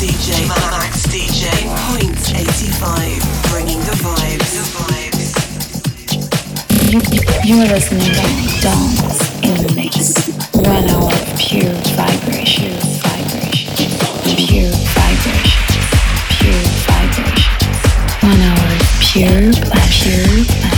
DJ, Max DJ, Point 85, bringing the vibes. You, you're listening to Dance in the Mix. One hour of pure vibration, vibration, pure vibration, pure vibration. One hour of pure pleasure, pleasure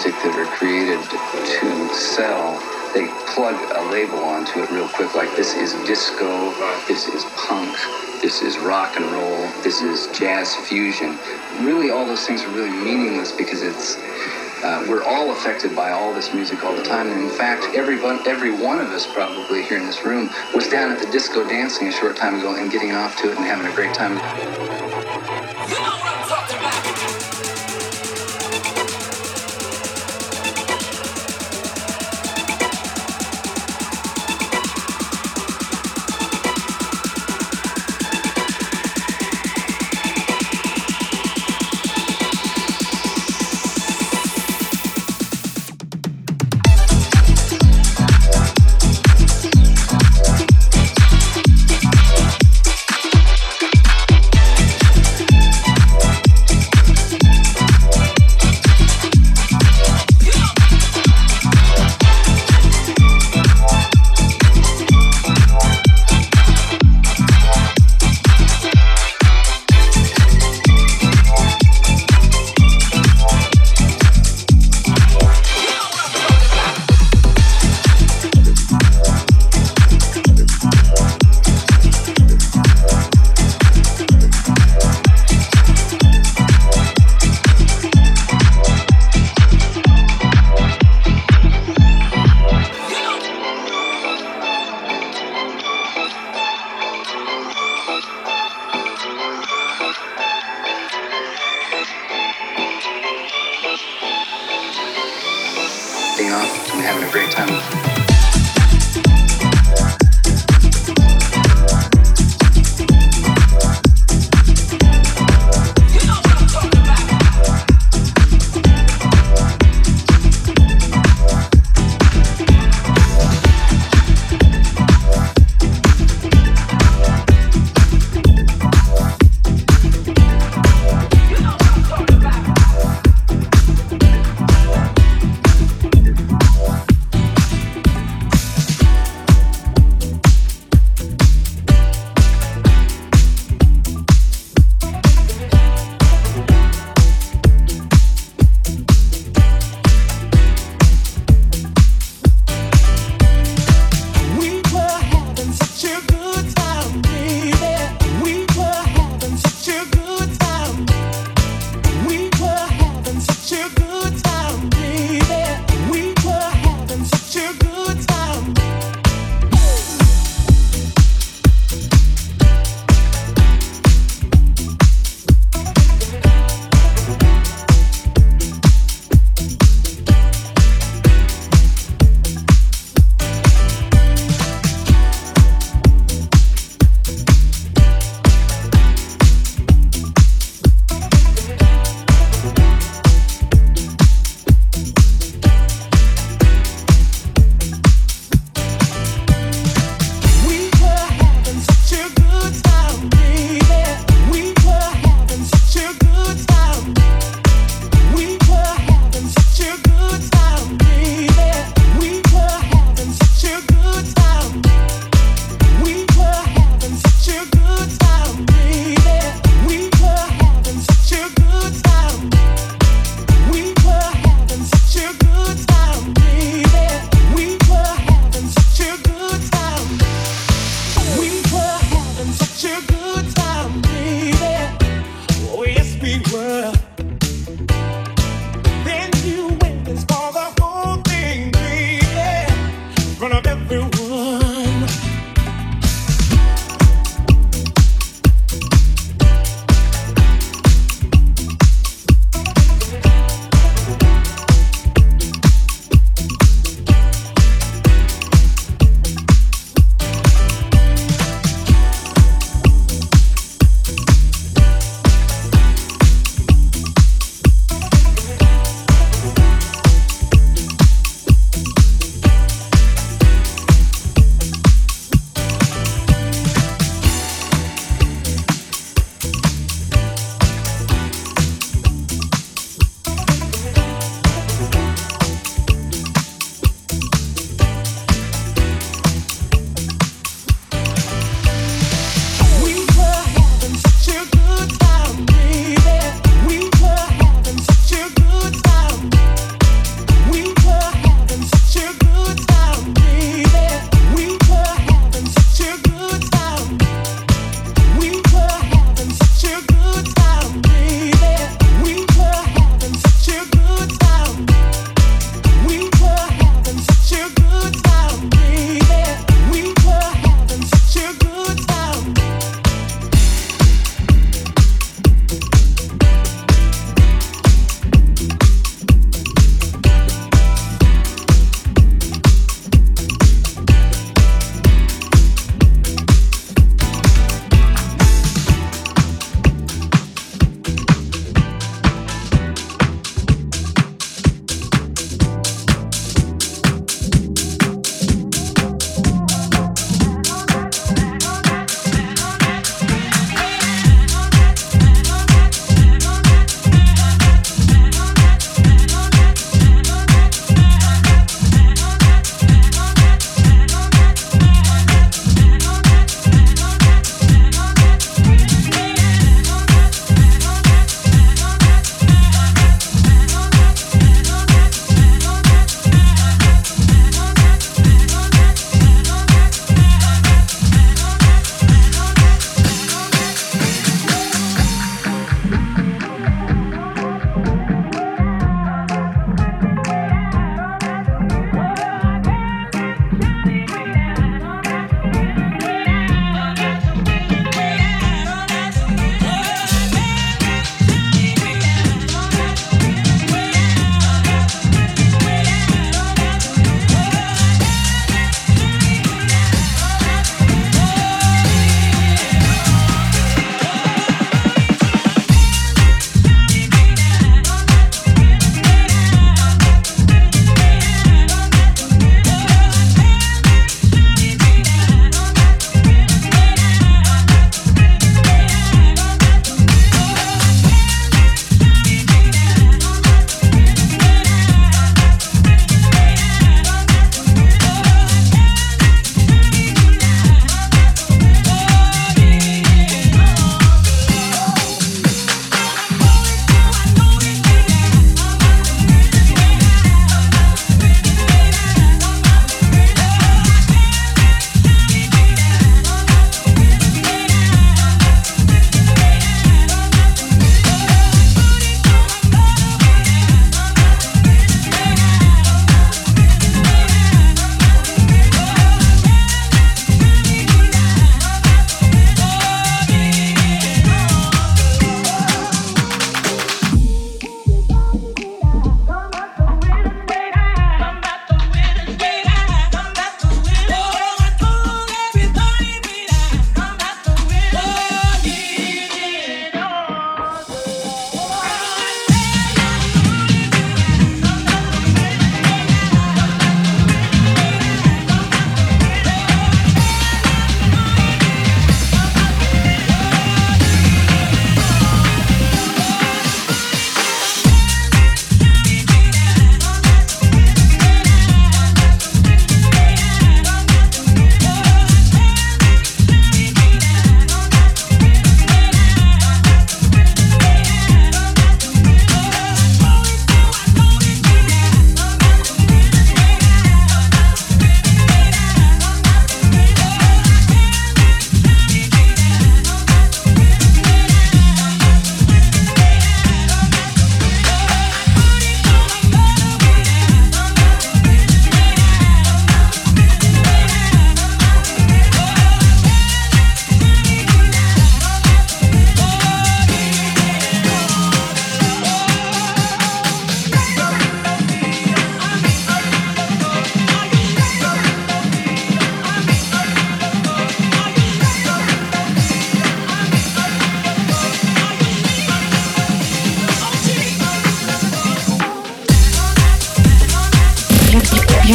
music that are created to sell, they plug a label onto it real quick, like this is disco, this is punk, this is rock and roll, this is jazz fusion. Really, all those things are really meaningless because it's uh, we're all affected by all this music all the time. And in fact, every, every one of us probably here in this room was down at the disco dancing a short time ago and getting off to it and having a great time. off and having a great time.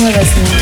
那个是。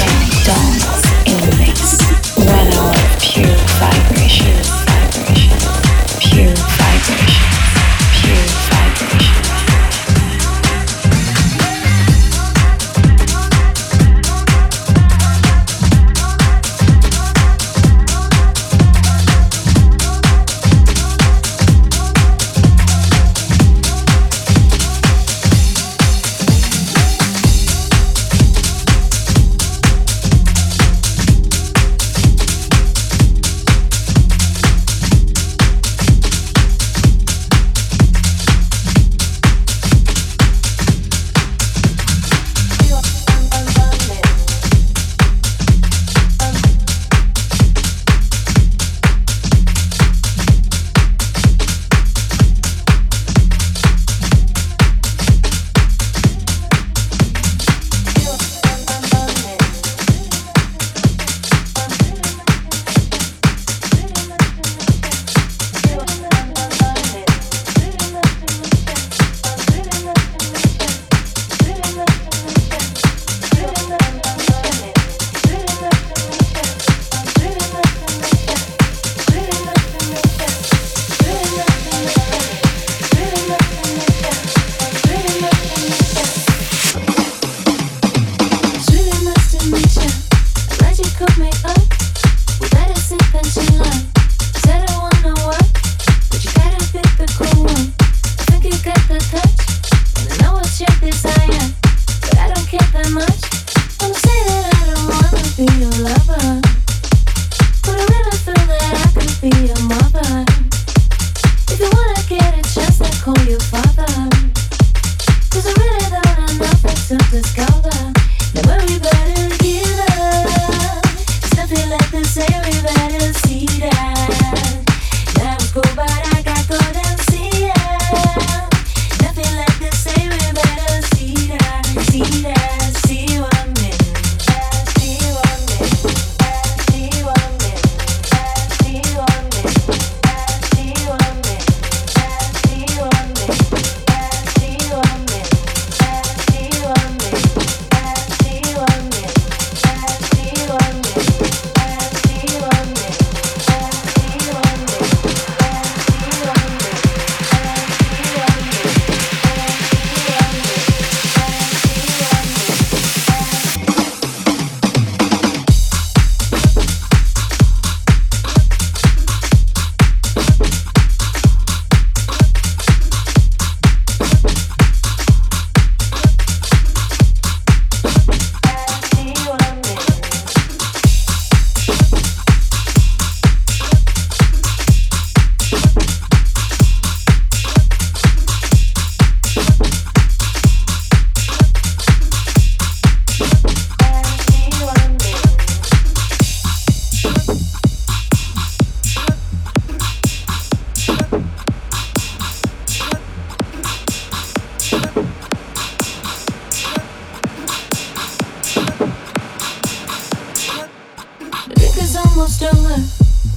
almost over.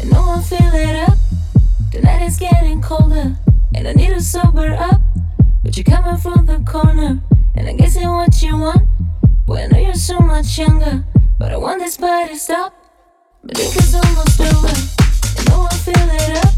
and no one fill it up. The night is getting colder, and I need to sober up. But you're coming from the corner, and I guess it's what you want. Boy, I know you're so much younger, but I want this party stop. But it's almost over. and no one fill it up.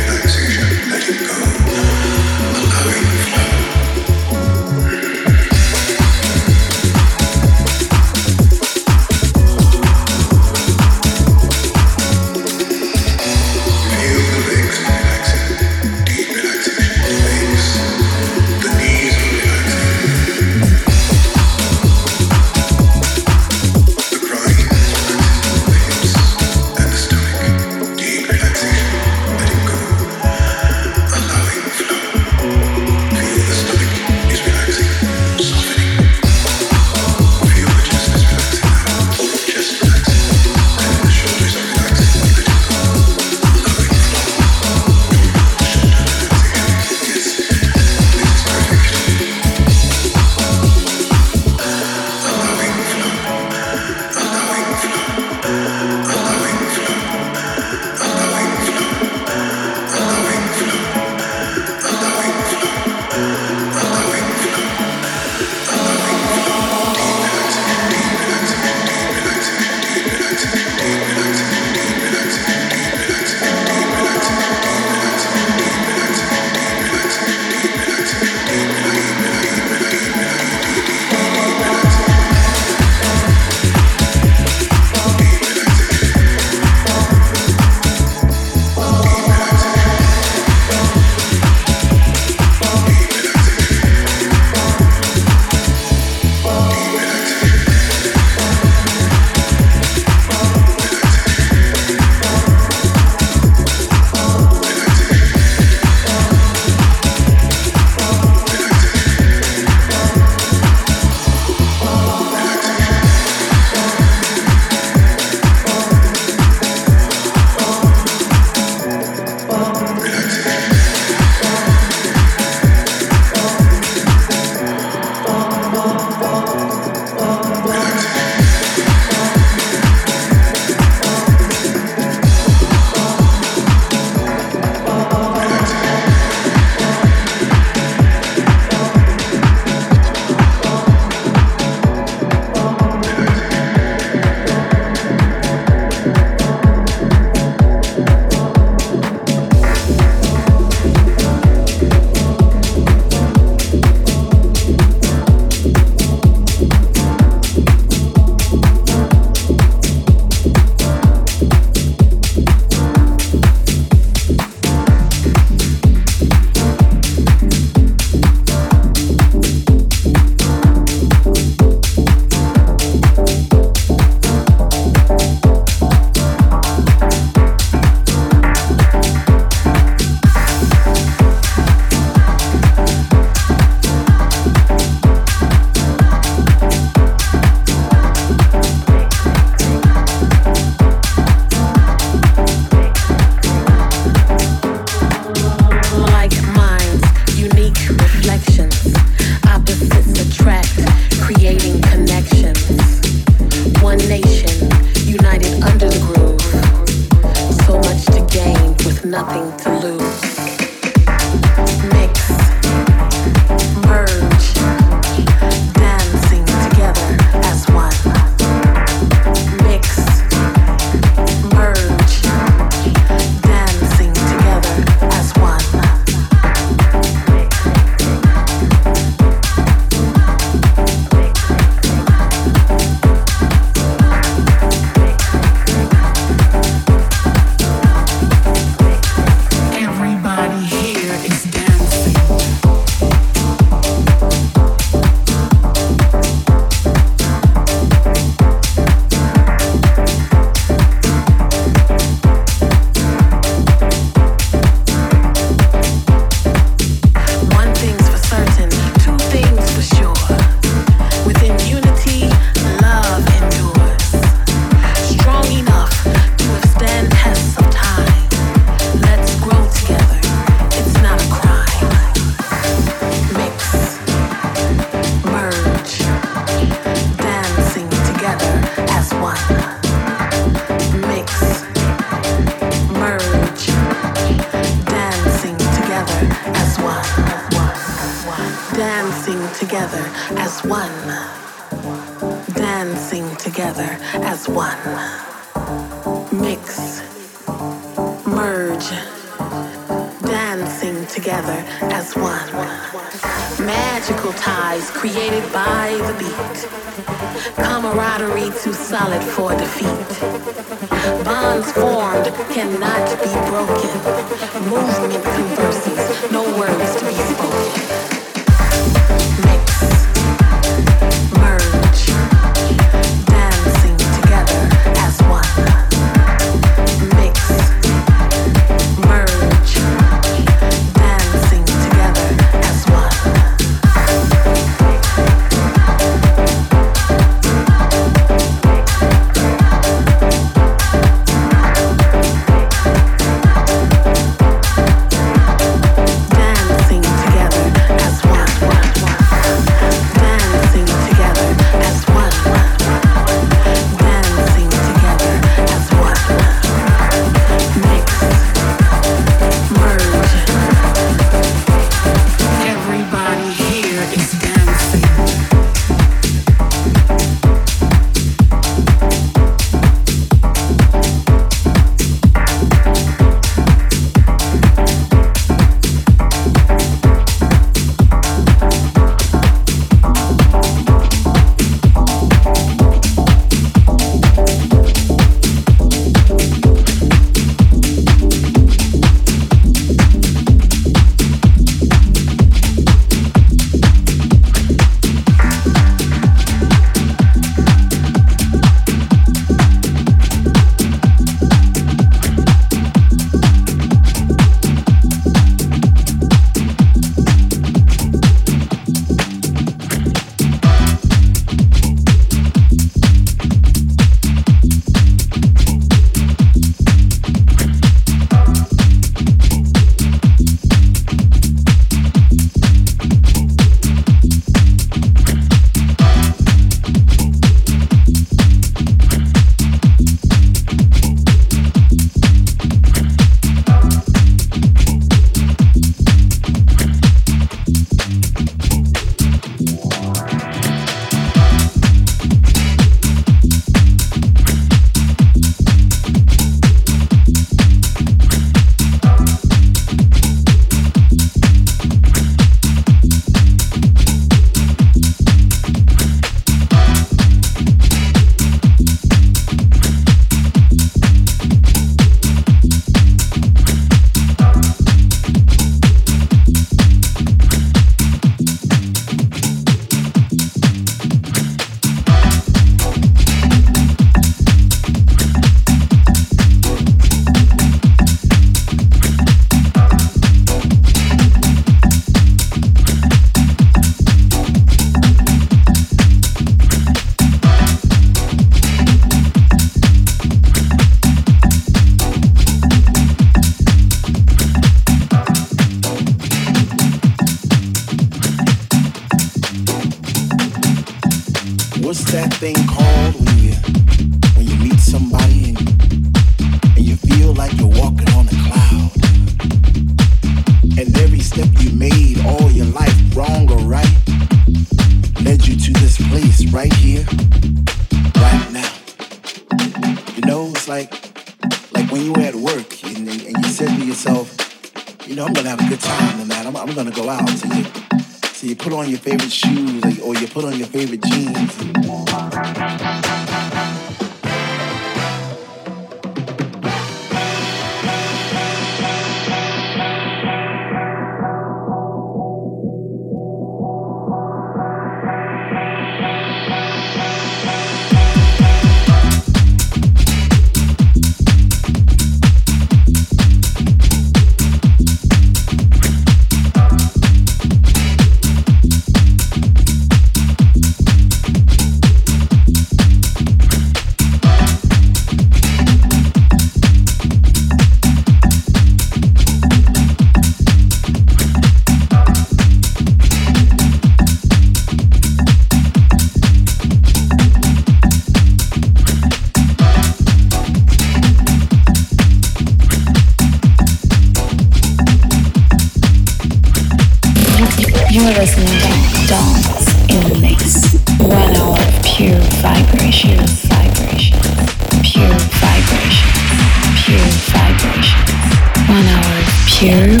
Pleasure,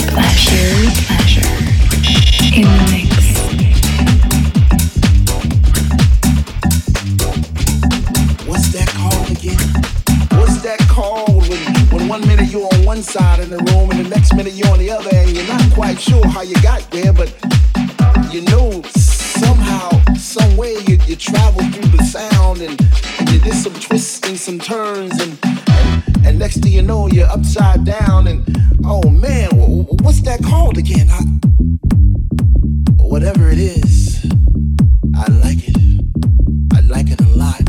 pleasure. What's that called again? What's that called when, when one minute you're on one side of the room and the next minute you're on the other and you're not quite sure how you got there, but you know somehow, some way you, travel through the sound and, and you did some twists and some turns and, and, next thing you know you're upside down and oh man, what's that called again? I, whatever it is, I like it. I like it a lot.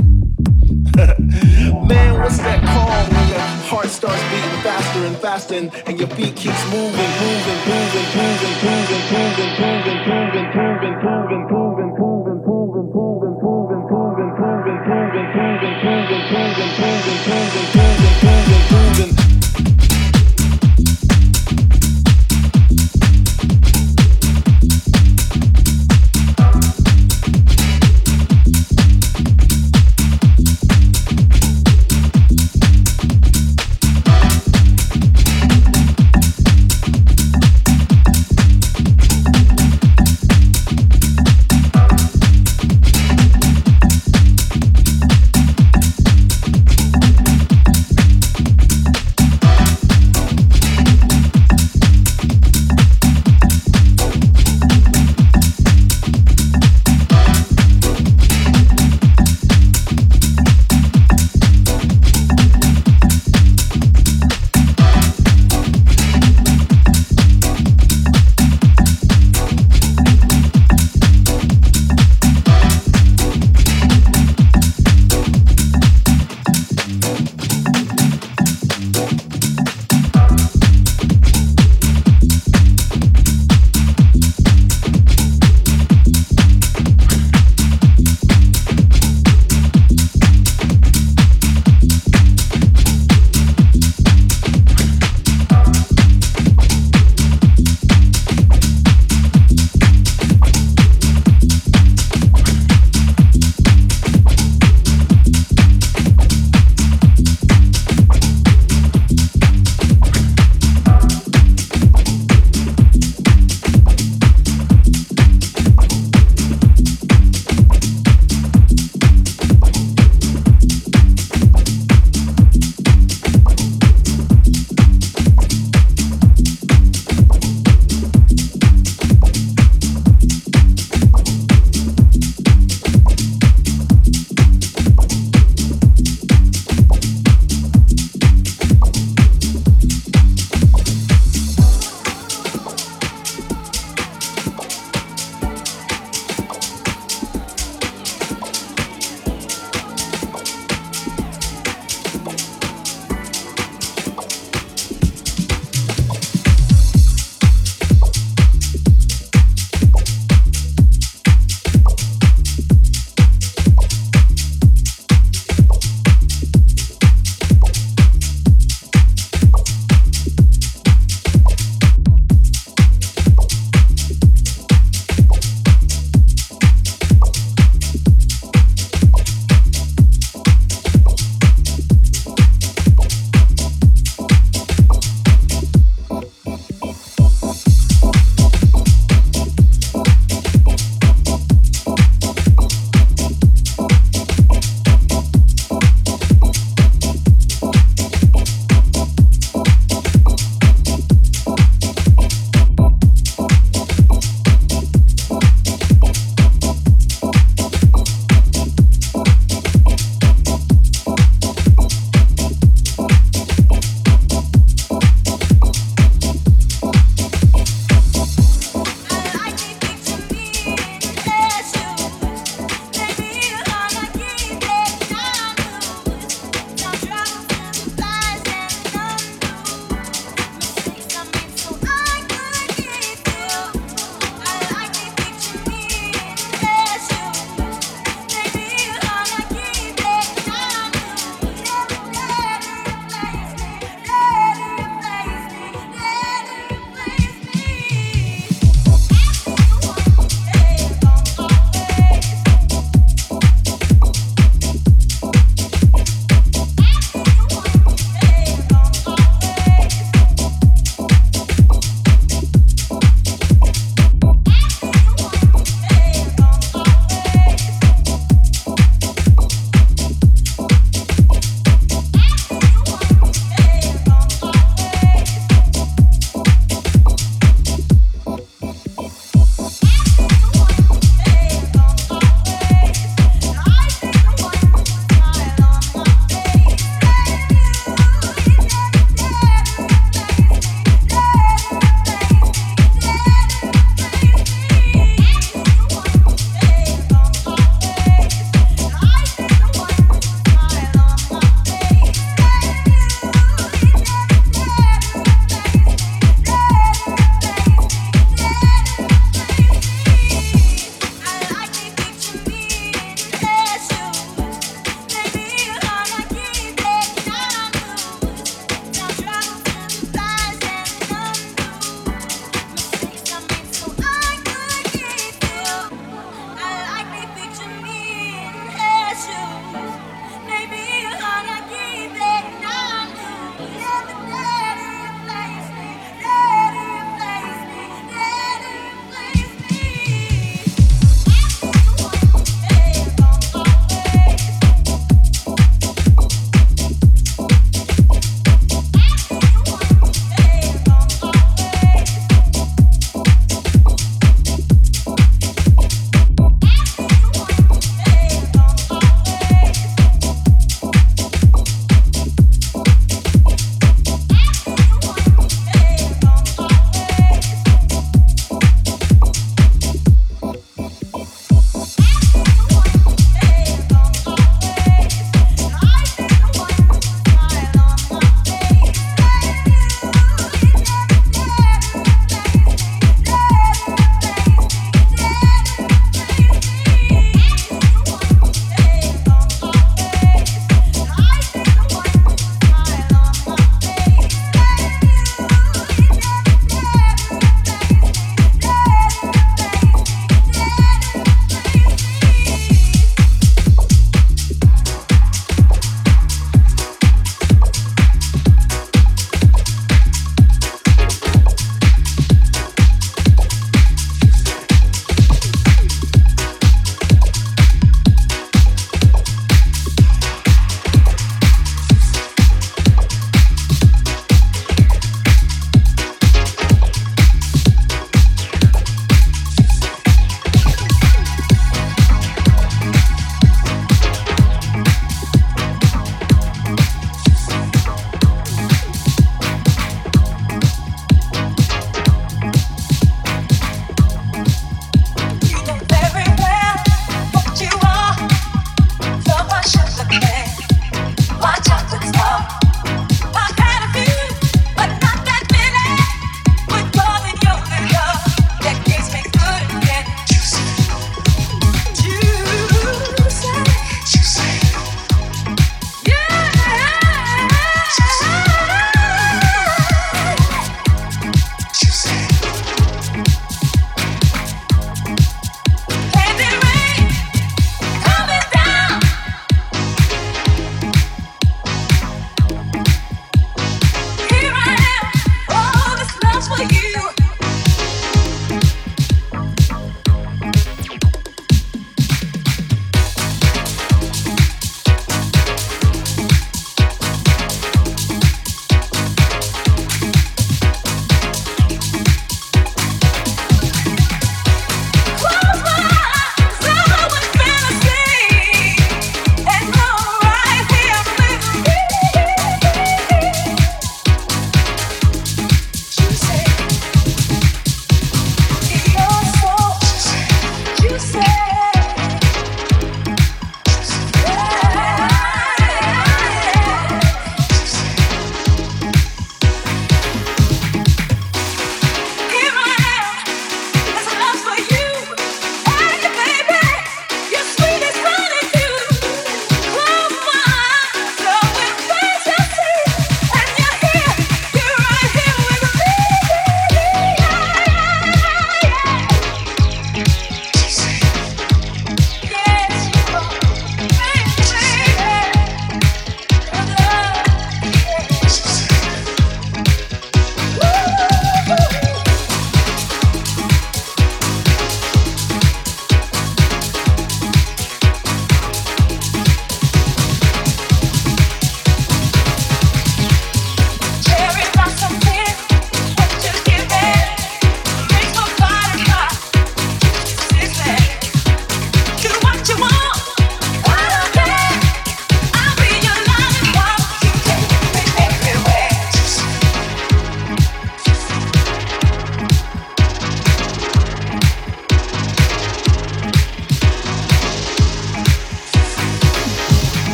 Man, what's that called when your heart starts beating faster and faster and, and your feet keeps moving, moving, moving, moving, moving, moving, moving, moving, moving, moving, moving,